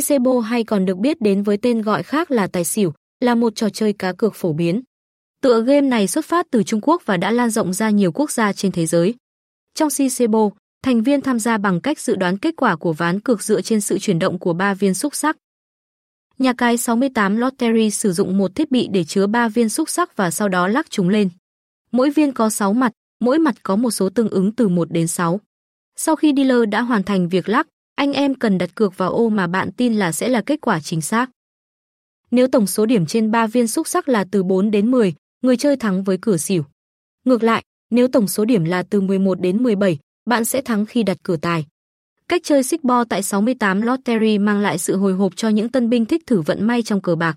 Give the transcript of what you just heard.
Sisebo hay còn được biết đến với tên gọi khác là tài xỉu, là một trò chơi cá cược phổ biến. Tựa game này xuất phát từ Trung Quốc và đã lan rộng ra nhiều quốc gia trên thế giới. Trong Sisebo, thành viên tham gia bằng cách dự đoán kết quả của ván cược dựa trên sự chuyển động của ba viên xúc sắc. Nhà cái 68 Lottery sử dụng một thiết bị để chứa ba viên xúc sắc và sau đó lắc chúng lên. Mỗi viên có 6 mặt, mỗi mặt có một số tương ứng từ 1 đến 6. Sau khi dealer đã hoàn thành việc lắc, anh em cần đặt cược vào ô mà bạn tin là sẽ là kết quả chính xác. Nếu tổng số điểm trên 3 viên xúc sắc là từ 4 đến 10, người chơi thắng với cửa xỉu. Ngược lại, nếu tổng số điểm là từ 11 đến 17, bạn sẽ thắng khi đặt cửa tài. Cách chơi xích bo tại 68 Lottery mang lại sự hồi hộp cho những tân binh thích thử vận may trong cờ bạc.